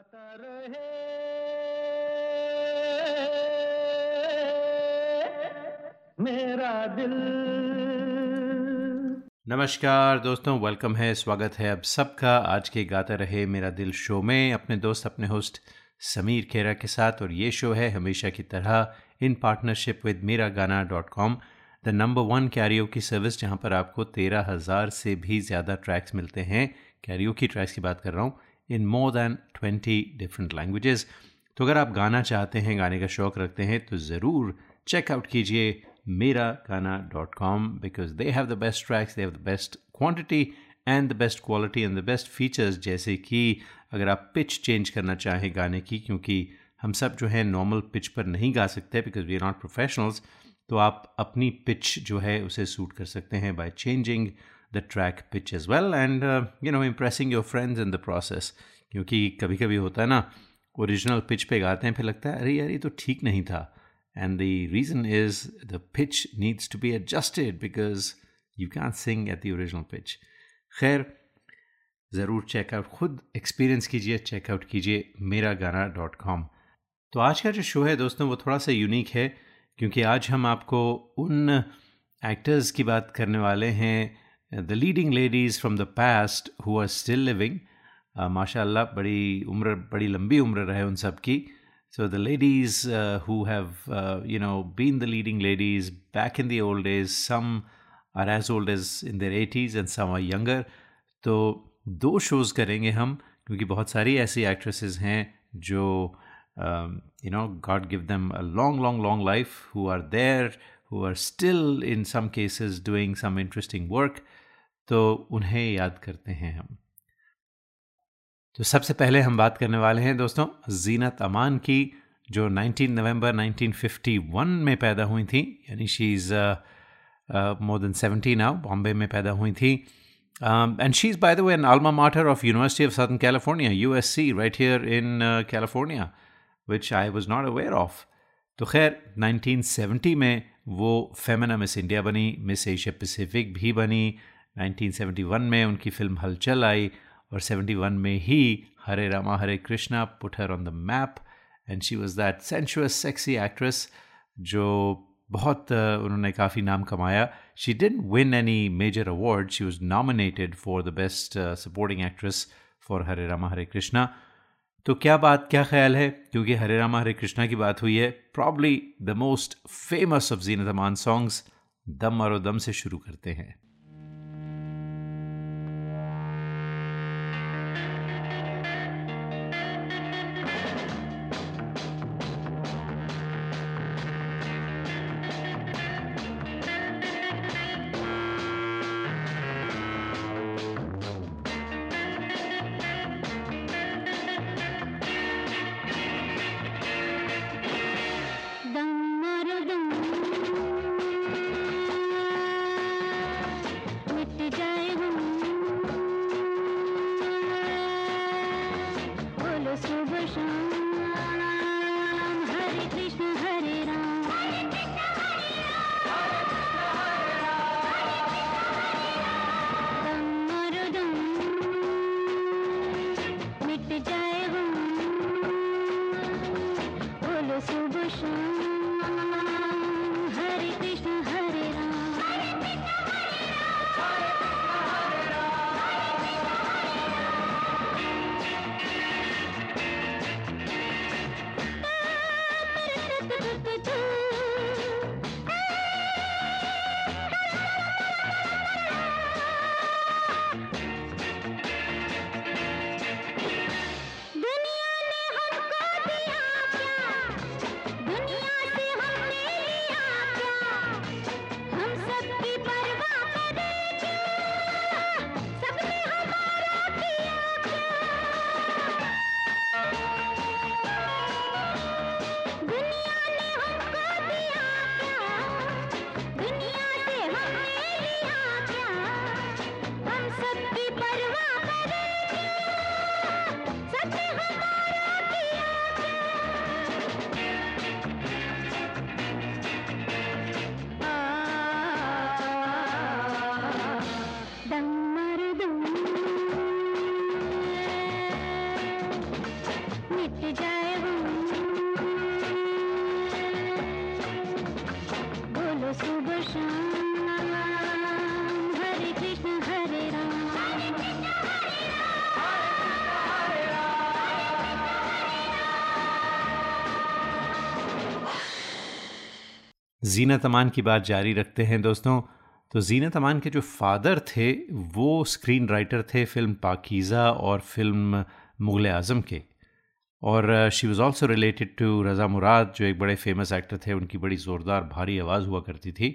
गाता रहे। मेरा दिल। नमस्कार दोस्तों वेलकम है, स्वागत है अब सबका। आज के गाता रहे मेरा दिल शो में। अपने दोस्त, अपने होस्ट समीर खेरा के साथ और ये शो है हमेशा की तरह इन partnership with Mera Gaana dot com the number one karaoke की सर्विस जहाँ पर आपको तेरह हज़ार से भी ज़्यादा ट्रैक्स मिलते हैं। कैरियो की ट्रैक्स की बात कर रहा हूँ। In more than twenty different languages तो अगर आप गाना चाहते हैं, गाने का शौक़ रखते हैं तो ज़रूर चेकआउट कीजिए Mera Gaana dot com because they have the best tracks they have the best quantity and the best quality and the best features जैसे कि अगर आप पिच चेंज करना चाहें गाने की, क्योंकि हम सब जो है नॉर्मल पिच पर नहीं गा सकते because we are not professionals तो आप अपनी पिच जो है उसे सूट कर सकते हैं by changing the track pitch as well and you know impressing your friends in the process क्योंकि कभी कभी होता है ना ओरिजिनल पिच पे गाते हैं, फिर लगता है, अरे यार, ये तो ठीक नहीं था. And the reason is the pitch needs to be adjusted because you can sing at the original pitch खैर, ज़रूर चेकआउट खुद एक्सपीरियंस कीजिए चेकआउट कीजिए मेरा गाना डॉट कॉम तो आज का जो शो है दोस्तों, वो थोड़ा सा यूनिक है, क्योंकि आज हम आपको उन एक्टर्स की बात करने वाले हैं the leading ladies from the past who are still living माशाल्लाह बड़ी उम्र बड़ी लंबी उम्र रहे उन सब की so the ladies who have you know been the leading ladies back in the old days some are as old as in their eighties and some are younger तो दो शोज़ करेंगे हम क्योंकि बहुत सारी ऐसी एक्ट्रेसेस हैं जो you know God give them a long long long life who are there who are still in some cases doing some interesting work तो उन्हें याद करते हैं हम। तो सबसे पहले हम बात करने वाले हैं दोस्तों, जीनत अमान की, जो 19 नवंबर 1951 में पैदा हुई थी, यानी she is more than 70 now Bombay में पैदा हुई थी। And she is by the way an alma mater of University of Southern California USC right here in California which I was not aware of तो खैर 1970 में वो Femina miss India बनी miss Asia Pacific भी बनी 1971 में उनकी फ़िल्म हलचल आई और 71 में ही Hare Rama, Hare Krishna put her on the map and she was that sensuous sexy actress जो बहुत उन्होंने काफ़ी नाम कमाया। She didn't win any major award she was nominated for the best supporting actress for Hare Rama, Hare Krishna. तो क्या बात, क्या ख्याल है? क्योंकि हरे रामा, हरे कृष्णा की बात हुई है probably the most famous of Zeenat Aman songs दम और दम से शुरू करते हैं। जीनत अमान की बात जारी रखते हैं दोस्तों। तो जीनत अमान के जो फादर थे, वो स्क्रीन राइटर थे फ़िल्म पाकिज़ा और फ़िल्म मुग़ल आज़म के। और she was also related to Raza Murad, जो एक बड़े फ़ेमस एक्टर थे, उनकी बड़ी ज़ोरदार, भारी आवाज़ हुआ करती थी।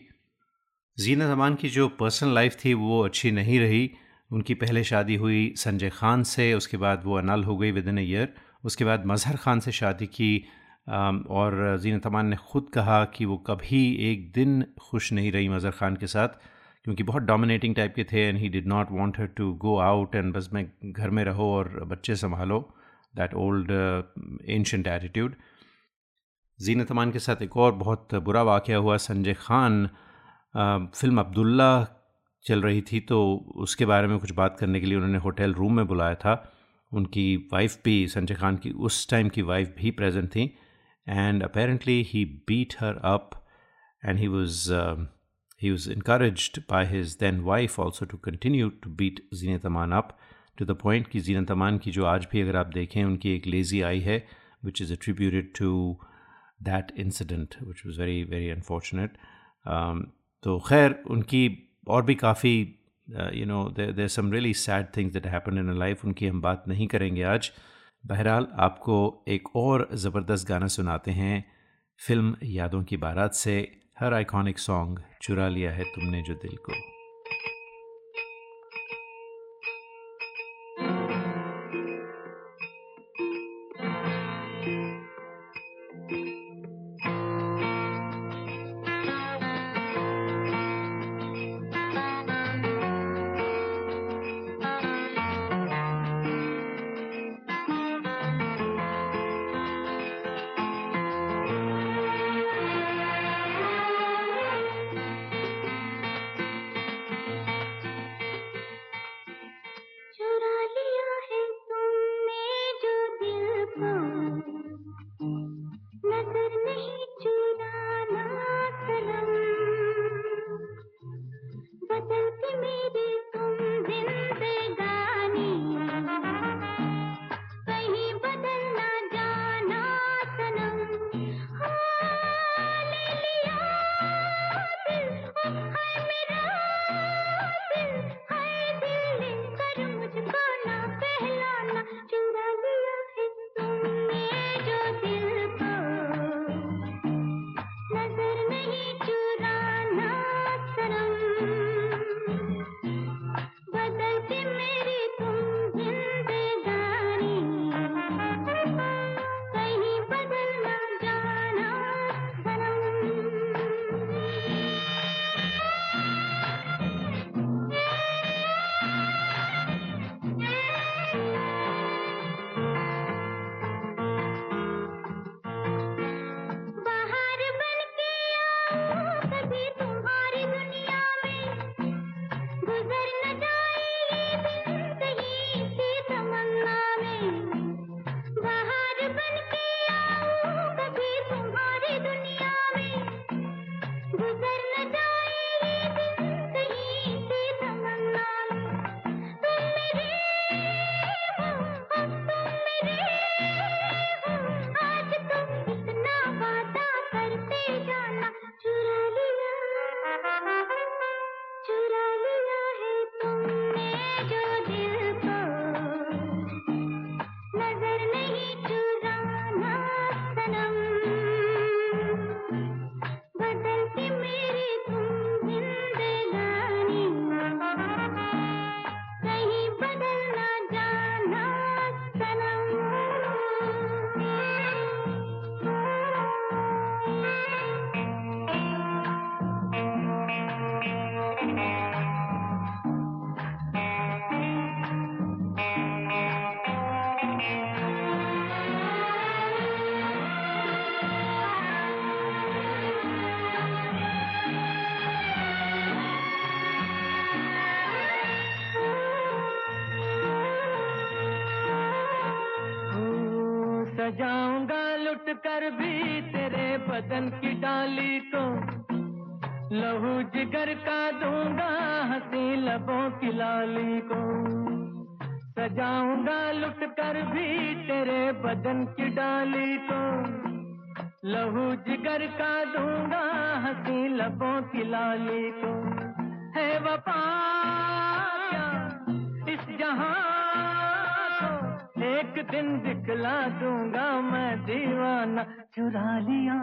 जीनत अमान की जो पर्सनल लाइफ थी, वो अच्छी नहीं रही। उनकी पहले शादी हुई संजय खान से, उसके बाद वो अनल हो गई विद इन ईयर उसके बाद मज़हर खान से शादी की और जीनत तमान ने ख़ुद कहा कि वो कभी एक दिन खुश नहीं रही मज़र ख़ान के साथ, क्योंकि बहुत डोमिनेटिंग टाइप के थे and he did not want her to go out and बस मैं घर में रहो और बच्चे संभालो that old ancient attitude Zeenat Aman के साथ एक और बहुत बुरा वाक़ हुआ, संजय खान फ़िल्म अब्दुल्ला चल रही थी तो उसके बारे में कुछ बात करने के लिए उन्होंने होटल रूम में बुलाया था। उनकी वाइफ भी, संजय खान की उस टाइम की वाइफ भी प्रेजेंट थी। and apparently he beat her up and he was uh, he was encouraged by his then wife also to continue to beat Zeenat Aman up to the point कि जीनत अमान की जो आज भी अगर आप देखें उनकी एक लेज़ी आई है which is attributed to that incident which was very very unfortunate um, तो खैर उनकी और भी काफ़ी you know there some really sad things that happen in life उनकी हम बात नहीं करेंगे आज बहरहाल, आपको एक और ज़बरदस्त गाना सुनाते हैं, फ़िल्म यादों की बारात से, हर आइकॉनिक सॉन्ग चुरा लिया है तुमने जो दिल को। सजाऊँगा लुट कर भी तेरे बदन की डाली को। लहू जिगर का दूँगा हँसी लबों की लाली को। सजाऊँगा लुट कर भी तेरे बदन की डाली को। लहू जिगर का दूँगा हँसी लबों की लाली को। है वफा इस जहाँ दिन दिखला दूँगा मैं दीवाना। चुरा लिया।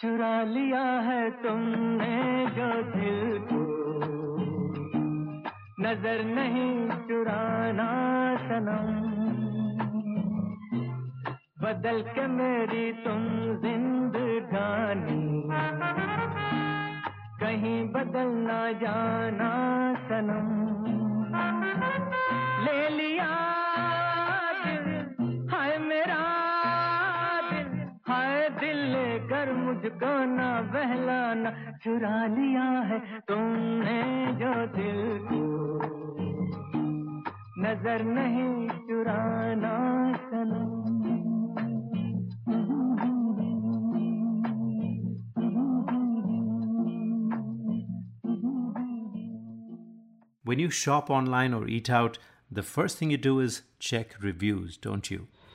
चुरा लिया है तुमने जो दिल को। नज़र नहीं चुराना सनम। बदल के मेरी तुम जिंदगानी। कहीं बदल ना जाना सनम। ले लिया लेकर मुझको ना बहलाना चुरा लिया है तुमने जो दिल को नजर नहीं चुराना सनम When you shop online or eat out, the first thing you do is check reviews, don't you?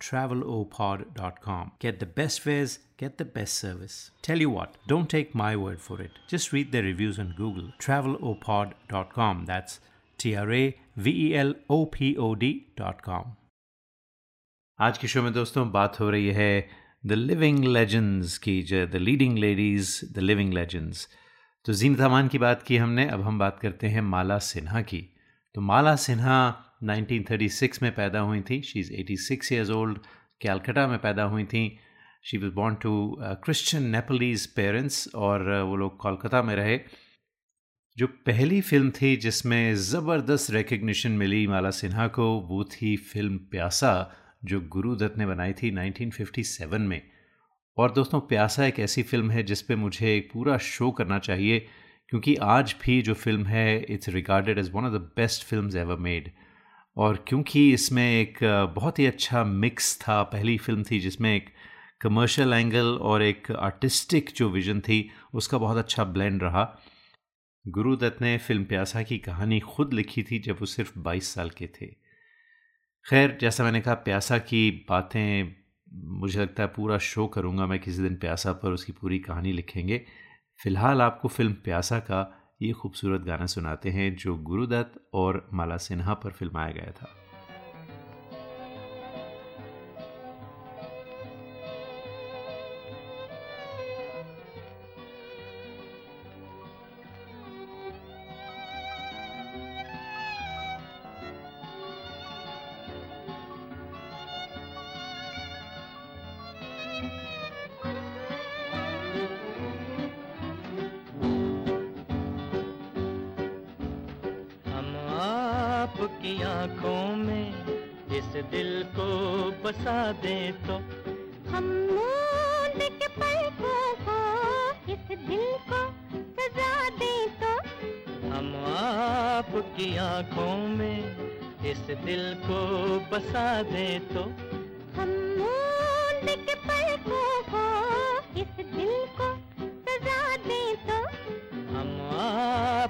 travelopod.com. Get the best fares, get the best service. Tell you what, don't take my word for it. Just read their reviews on Google. Travelopod.com. That's T R A V E L O P O D.com. आज के show में दोस्तों बात हो रही है the living legends की जो the leading ladies the living legends तो जीनत अमान की बात की हमने अब हम बात करते हैं माला सिन्हा की तो माला सिन्हा 1936 में पैदा हुई थी। She is 86 years old Calcutta में पैदा हुई थी। She was born to Christian Nepalese parents और uh, वो लोग कोलकाता में रहे। जो पहली फ़िल्म थी जिसमें ज़बरदस्त रिकग्निशन मिली माला सिन्हा को वो थी फ़िल्म प्यासा जो गुरुदत्त ने बनाई थी 1957 में। और दोस्तों प्यासा एक ऐसी फ़िल्म है जिस पे मुझे एक पूरा शो करना चाहिए क्योंकि आज भी जो फ़िल्म है it's regarded as one of the best film ever made और क्योंकि इसमें एक बहुत ही अच्छा मिक्स था, पहली फ़िल्म थी जिसमें एक कमर्शियल एंगल और एक आर्टिस्टिक जो विजन थी, उसका बहुत अच्छा ब्लेंड रहा। गुरुदत्त ने फ़िल्म प्यासा की कहानी खुद लिखी थी जब वो सिर्फ़ 22 साल के थे। खैर, जैसा मैंने कहा, प्यासा की बातें, मुझे लगता है पूरा शो करूँगा मैं किसी दिन प्यासा पर, उसकी पूरी कहानी लिखेंगे। फ़िलहाल आपको फ़िल्म प्यासा का ये खूबसूरत गाना सुनाते हैं जो गुरुदत्त और माला सिन्हा पर फिल्माया गया था।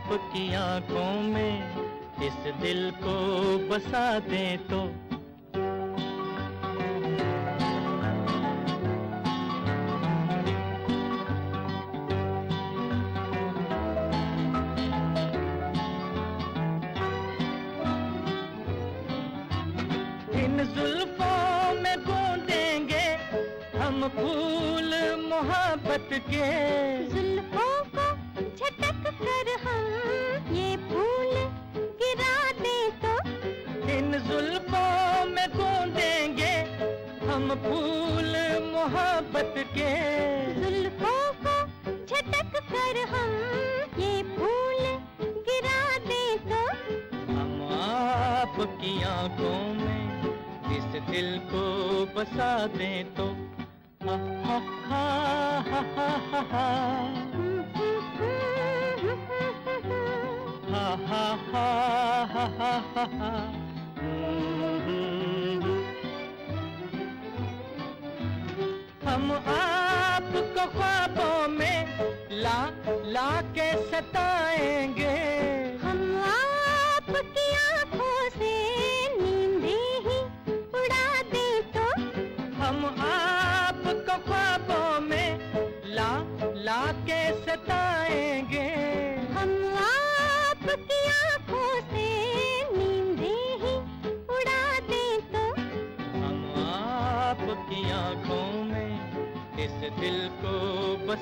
आपकी आँखों में इस दिल को बसा दे तो। जुल्फों में गूंदेंगे हम फूल मोहब्बत के। सा देना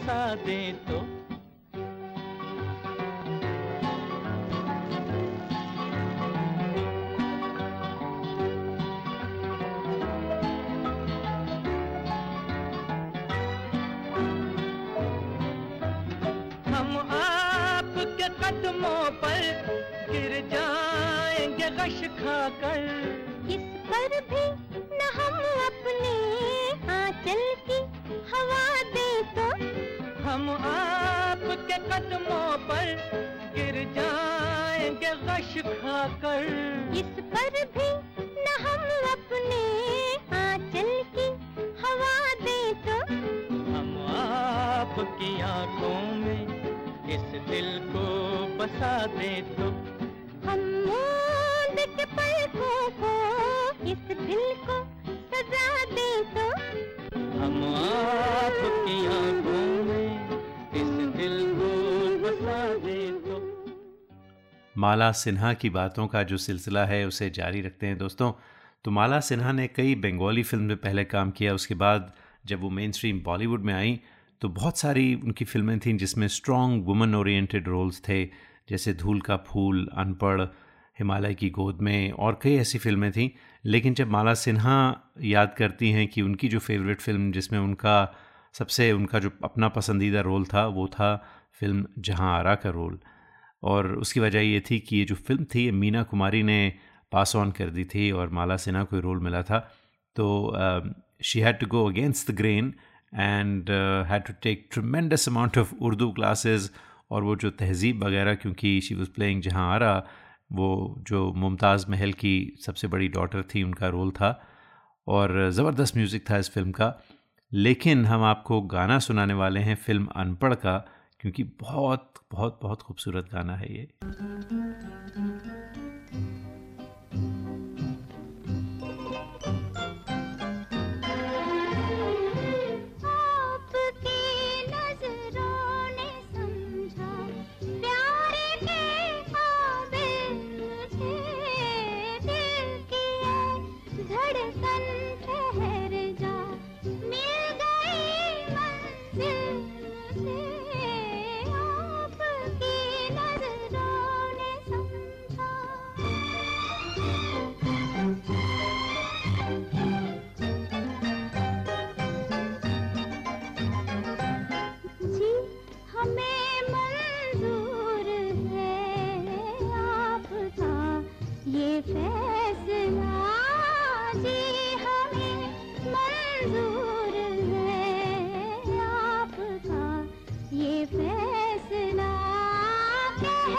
बसा दे तो दें तो। हम मूंद के पलकों को इस दिल को सजा दे तो। हम आपकी आँखों में इस दिल को बसा दें तो। माला सिन्हा की बातों का जो सिलसिला है उसे जारी रखते हैं दोस्तों। तो माला सिन्हा ने कई बंगाली फ़िल्म में पहले काम किया उसके बाद जब वो मेन स्ट्रीम बॉलीवुड में आई तो बहुत सारी उनकी फ़िल्में थीं जिसमें स्ट्रॉन्ग वुमन ओरिएंटेड रोल्स थे। जैसे धूल का फूल, अनपढ़, हिमालय की गोद में और कई ऐसी फ़िल्में थीं। लेकिन जब माला सिन्हा याद करती हैं कि उनकी जो फेवरेट फ़िल्म जिसमें उनका सबसे उनका जो अपना पसंदीदा रोल था, वो था फ़िल्म जहाँ आरा का रोल। और उसकी वजह ये थी कि ये जो फ़िल्म थी मीना कुमारी ने पास ऑन कर दी थी और माला सिन्हा को रोल मिला था। तो she had to go against the grain and had to take tremendous amount of Urdu classes और वो जो तहजीब वगैरह, क्योंकि शी वॉज़ प्लेइंग जहाँ आ रहा, वो जो मुमताज़ महल की सबसे बड़ी डॉटर थी, उनका रोल था और ज़बरदस्त म्यूज़िक था इस फ़िल्म का। लेकिन हम आपको गाना सुनाने वाले हैं फ़िल्म अनपढ़ का, क्योंकि बहुत बहुत बहुत खूबसूरत गाना है ये।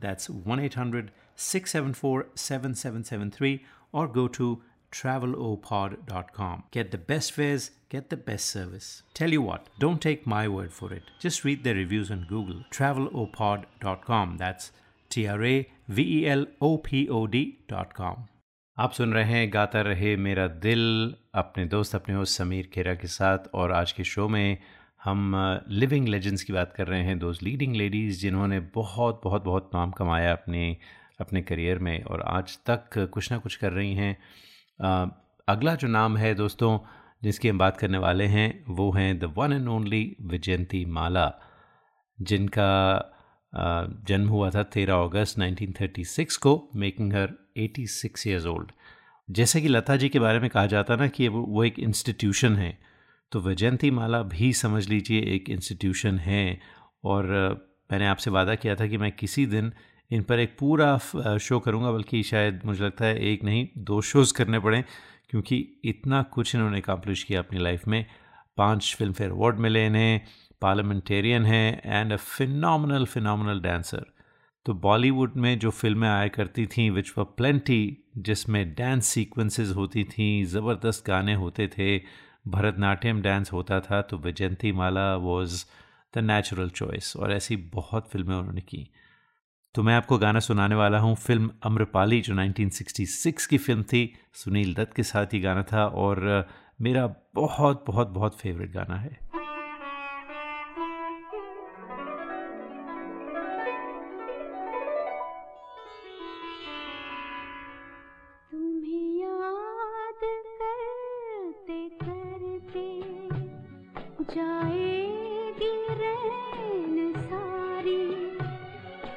That's 1 800 674 7773 or go to travelopod.com. Get the best fares, get the best service. Tell you what, don't take my word for it. Just read the reviews on Google. travelopod.com. That's T R A V E L O P O D.com. आप सुन रहे हैं गाता रहे मेरा दिल अपने दोस्त अपने होस्ट समीर खेरा के साथ और आज के शो में हम लिविंग लेजेंड्स की बात कर रहे हैं दोस्त लीडिंग लेडीज़ जिन्होंने बहुत बहुत बहुत नाम कमाया अपने अपने करियर में और आज तक कुछ ना कुछ कर रही हैं। अगला जो नाम है दोस्तों, जिसकी हम बात करने वाले हैं, वो हैं the one and only Vyjayanthimala जिनका जन्म हुआ था 13 अगस्त 1936 को मेकिंग हर 86 इयर्स ओल्ड जैसे कि लता जी के बारे में कहा जाता ना कि वो एक इंस्टीट्यूशन है। तो वैजयंती माला भी समझ लीजिए एक इंस्टीट्यूशन है और मैंने आपसे वादा किया था कि मैं किसी दिन इन पर एक पूरा शो करूँगा, बल्कि शायद मुझे लगता है एक नहीं, दो शोज़ करने पड़े, क्योंकि इतना कुछ इन्होंने अकम्प्लिश किया अपनी लाइफ में। पाँच फ़िल्म फेयर अवार्ड मिले इन्हें पार्लियामेंटेरियन है and a phenomenal phenomenal dancer तो बॉलीवुड में जो फ़िल्में आया करती थीं विच वर प्लेंटी जिसमें डांस सीक्वेंसेस होती थी, ज़बरदस्त गाने होते थे भरतनाट्यम डांस होता था तो Vyjayanthimala was the natural choice और ऐसी बहुत फ़िल्में उन्होंने की। तो मैं आपको गाना सुनाने वाला हूँ। फ़िल्म अम्रपाली, जो 1966 की फ़िल्म थी, सुनील दत्त के साथ ही गाना था और मेरा बहुत बहुत बहुत फेवरेट गाना है। जाएगी रैन सारी।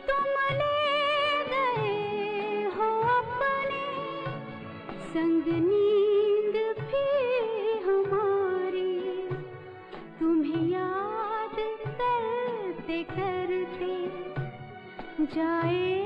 तुम ले गए हो अपने। संग नींद भी हमारी। तुम्हें याद करते करते जाएगी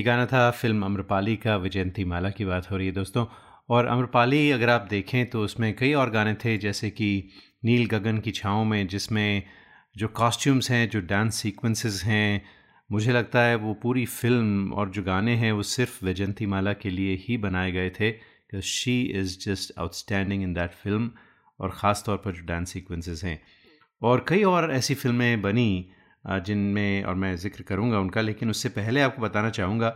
ये गाना था फ़िल्म अम्रपाली का, विजयंती माला की बात हो रही है दोस्तों। और अम्रपाली अगर आप देखें तो उसमें कई और गाने थे, जैसे कि नील गगन की छाँव में, जिसमें जो कॉस्ट्यूम्स हैं, जो डांस सीक्वेंसेस हैं, मुझे लगता है वो पूरी फ़िल्म और जो गाने हैं, वो सिर्फ़ वैजंती माला के लिए ही बनाए गए थे she is just outstanding in that film और ख़ास तौर पर जो डांस सीक्वेंसेस हैं। और कई और ऐसी फ़िल्में बनी जिनमें और मैं ज़िक्र करूँगा उनका, लेकिन उससे पहले आपको बताना चाहूँगा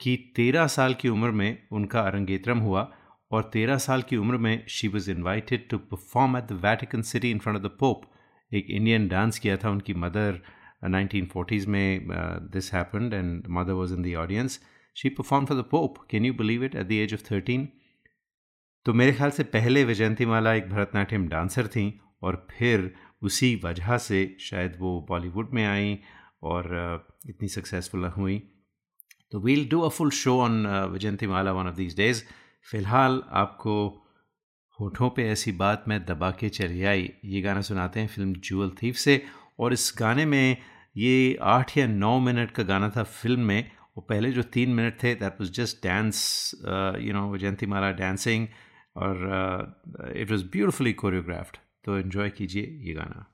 कि तेरह साल की उम्र में उनका अरंगेत्रम हुआ और तेरह साल की उम्र में she was invited to perform at the Vatican City in front of the pope एक इंडियन डांस किया था उनकी मदर नाइनटीन फोर्टीज़ में this happened and mother was in the audience she perform for the pope can you believe it at the age of thirteen तो मेरे ख्याल से पहले विजयंतीमाला एक भरतनाट्यम डांसर थी और फिर उसी वजह से शायद वो बॉलीवुड में आई और इतनी सक्सेसफुल हुई। तो we'll do a full show on Vyjayanthimala one of these days फ़िलहाल आपको होठों पे ऐसी बात मैं दबा के चली आई। ये गाना सुनाते हैं फ़िल्म जूअल थीफ से और इस गाने में ये आठ या नौ मिनट का गाना था फ़िल्म में। वो पहले जो तीन मिनट थे that was just dance you know Jayanthimala dancing और इट वॉज़ ब्यूटिफुली कोरियोग्राफ्ड तो एंजॉय कीजिए ये गाना।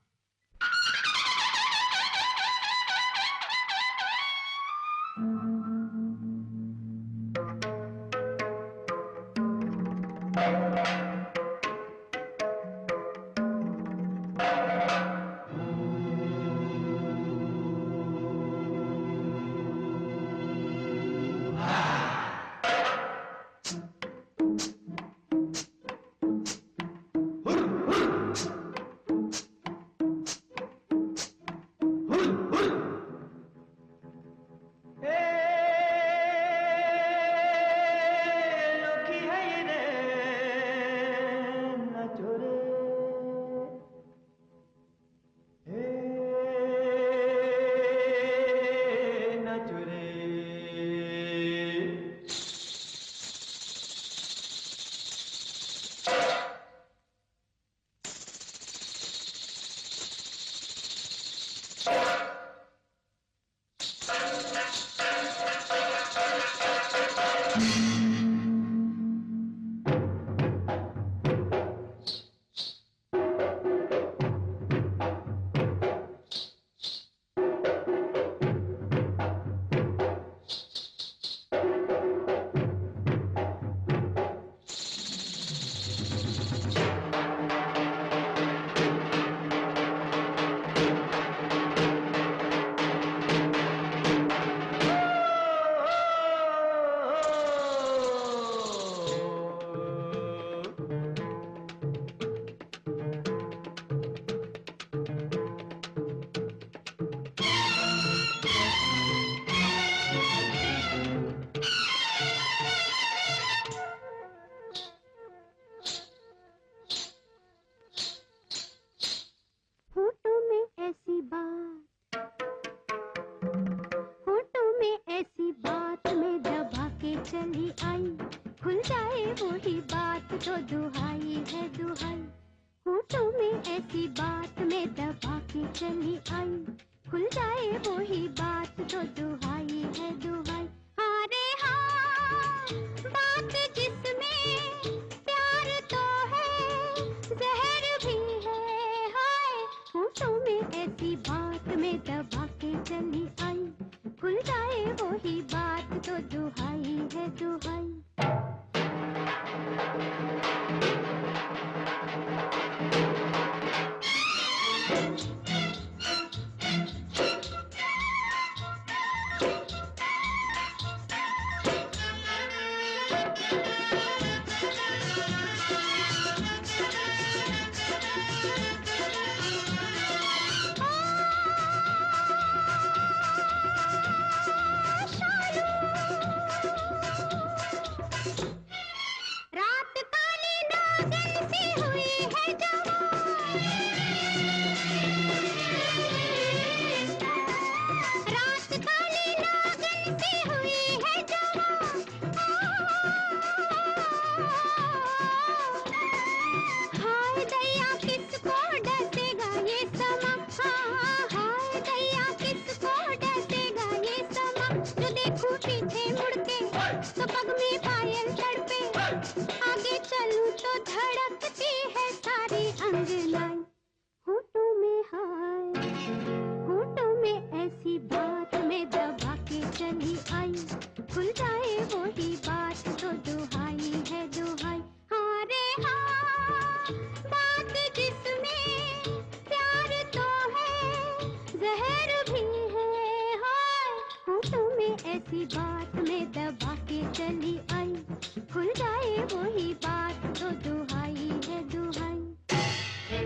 はい。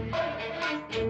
Thank you.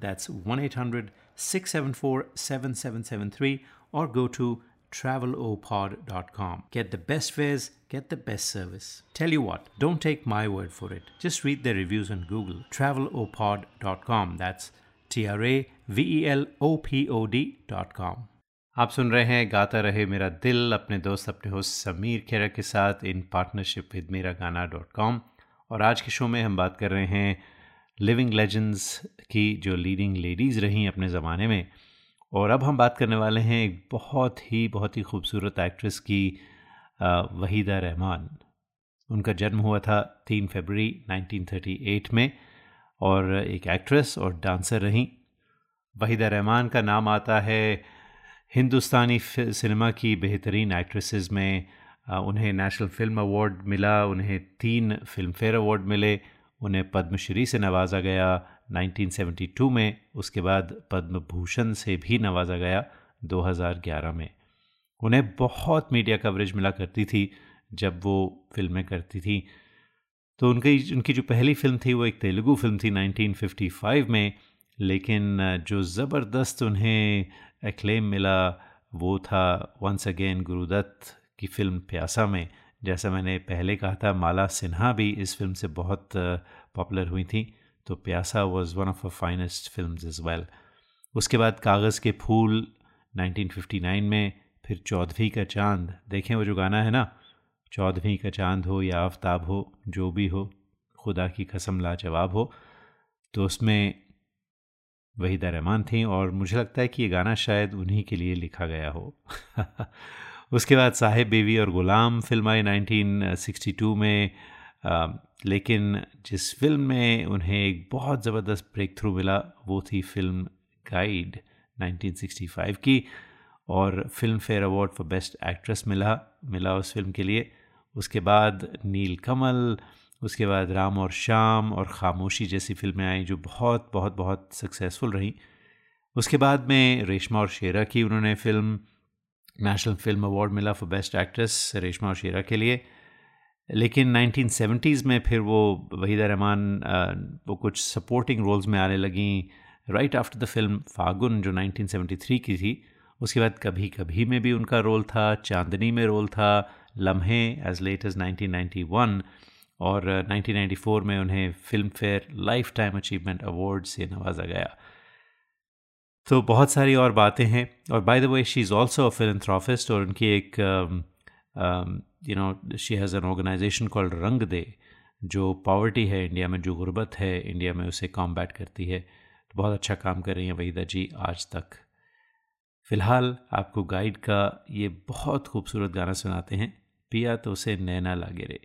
That's 1 800 674 7773 or go to travelopod.com. Get the best fares, get the best service. Tell you what, don't take my word for it. Just read the reviews on Google. travelopod.com. That's T R A V E L O P O D.com. आप सुन रहे हैं गाता रहे मेरा दिल अपने दोस्त अपने होस्ट समीर खेरा के साथ इन पार्टनरशिप विद मेरा गाना डॉट कॉम और आज के शो में हम बात कर रहे हैं लिविंग लेजेंड्स की जो लीडिंग लेडीज़ रहीं अपने ज़माने में। और अब हम बात करने वाले हैं एक बहुत ही बहुत ही खूबसूरत एक्ट्रेस की वहीदा रहमान। उनका जन्म हुआ था तीन फरवरी 1938 में और एक एक्ट्रेस और डांसर रहीं। वहीदा रहमान का नाम आता है हिंदुस्तानी सिनेमा की बेहतरीन एक्ट्रेसेस में। उन्हें नेशनल फ़िल्म अवार्ड मिला, उन्हें तीन फ़िल्म फेयर अवार्ड मिले। उन्हें पद्मश्री से नवाजा गया। 1972 में उसके बाद पद्म भूषण से भी नवाजा गया 2011 में। उन्हें बहुत मीडिया कवरेज मिला करती थी, जब वो फ़िल्में करती थी। तो उनकी उनकी जो पहली फ़िल्म थी, वो एक तेलुगु फ़िल्म थी 1955 में, लेकिन जो ज़बरदस्त उन्हें एक्लेम मिला, वो था वंस अगेन गुरुदत्त की फ़िल्म प्यासा में। जैसा मैंने पहले कहा था, माला सिन्हा भी इस फ़िल्म से बहुत पॉपुलर हुई थी तो Pyaasa was one of a finest film is well उसके बाद कागज़ के फूल 1959 में, फिर चौधरी का चाँद, देखें वो जो गाना है ना? चौधरी का चाँद हो या आफ्ताब हो, जो भी हो, खुदा की कसम लाजवाब हो तो उसमें वहीदा रहमान थी और मुझे लगता है कि ये गाना शायद उन्हीं के लिए लिखा गया हो। उसके बाद साहिब बेबी और ग़ुलाम फ़िल्म आई 1962 में आ, लेकिन जिस फ़िल्म में उन्हें एक बहुत ज़बरदस्त ब्रेक थ्रू मिला वो थी फ़िल्म गाइड 1965 की और Filmfare award for best actress मिला मिला उस फ़िल्म के लिए। उसके बाद नील कमल उसके बाद राम और शाम और खामोशी जैसी फ़िल्में आई जो बहुत बहुत बहुत सक्सेसफुल रहीं। उसके बाद में रेशमा और शेरा की उन्होंने फ़िल्म नेशनल फ़िल्म अवार्ड मिला फॉर बेस्ट एक्ट्रेस रेशमा और शेरा के लिए। लेकिन 1970s में फिर वो वहीदा रहमान वो कुछ सपोर्टिंग रोल्स में आने लगी। Right after the film Phagun जो 1973 की थी, उसके बाद कभी कभी में भी उनका रोल था, चांदनी में रोल था, लम्हे एज लेट एज 1991 और 1994 में उन्हें Filmfare lifetime achievement award से नवाजा गया। तो बहुत सारी और बातें हैं। और by the way she is also a philanthropist और उनकी एक you know she has an organization called Rang De जो पावर्टी है इंडिया में, जो गुर्बत है इंडिया में, उसे कॉम्बैट करती है। तो बहुत अच्छा काम कर रही हैं वहीदा जी आज तक। फ़िलहाल आपको गाइड का ये बहुत खूबसूरत गाना सुनाते हैं। पिया तो उसे नैना लागे रे।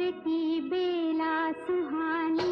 धरती बेला सुहानी।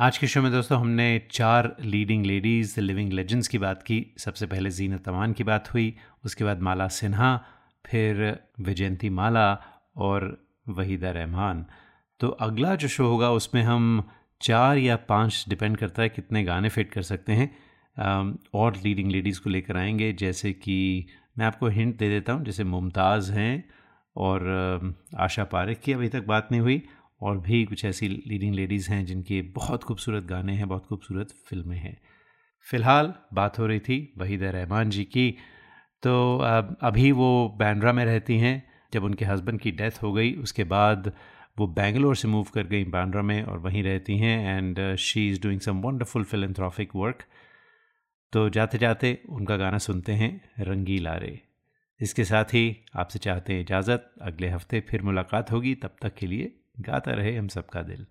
आज के शो में दोस्तों हमने चार लीडिंग लेडीज़ लिविंग लेजेंड्स की बात की। सबसे पहले जीनत अमान की बात हुई, उसके बाद माला सिन्हा, फिर विजयंती माला और वहीदा रहमान। तो अगला जो शो होगा, उसमें हम चार या पाँच डिपेंड करता है कितने गाने फिट कर सकते हैं। और लीडिंग लेडीज़ को लेकर आएँगे, जैसे कि मैं आपको हिंट दे देता हूँ, जैसे मुमताज़ हैं और आशा पारिक की अभी तक बात नहीं हुई। और भी कुछ ऐसी लीडिंग लेडीज़ हैं जिनके बहुत खूबसूरत गाने हैं, बहुत खूबसूरत फ़िल्में हैं। फ़िलहाल बात हो रही थी वहीदा रहमान जी की। तो अभी वो बैंड्रा में रहती हैं, जब उनके हस्बैंड की डेथ हो गई, उसके बाद वो बेंगलोर से मूव कर गई बैंड्रा में और वहीं रहती हैं and she is doing some wonderful philanthropic work तो जाते जाते उनका गाना सुनते हैं रंगीला रे इसके साथ ही आपसे चाहते हैं इजाज़त, अगले हफ़्ते फिर मुलाकात होगी, तब तक के लिए गाता रहे हम सबका दिल।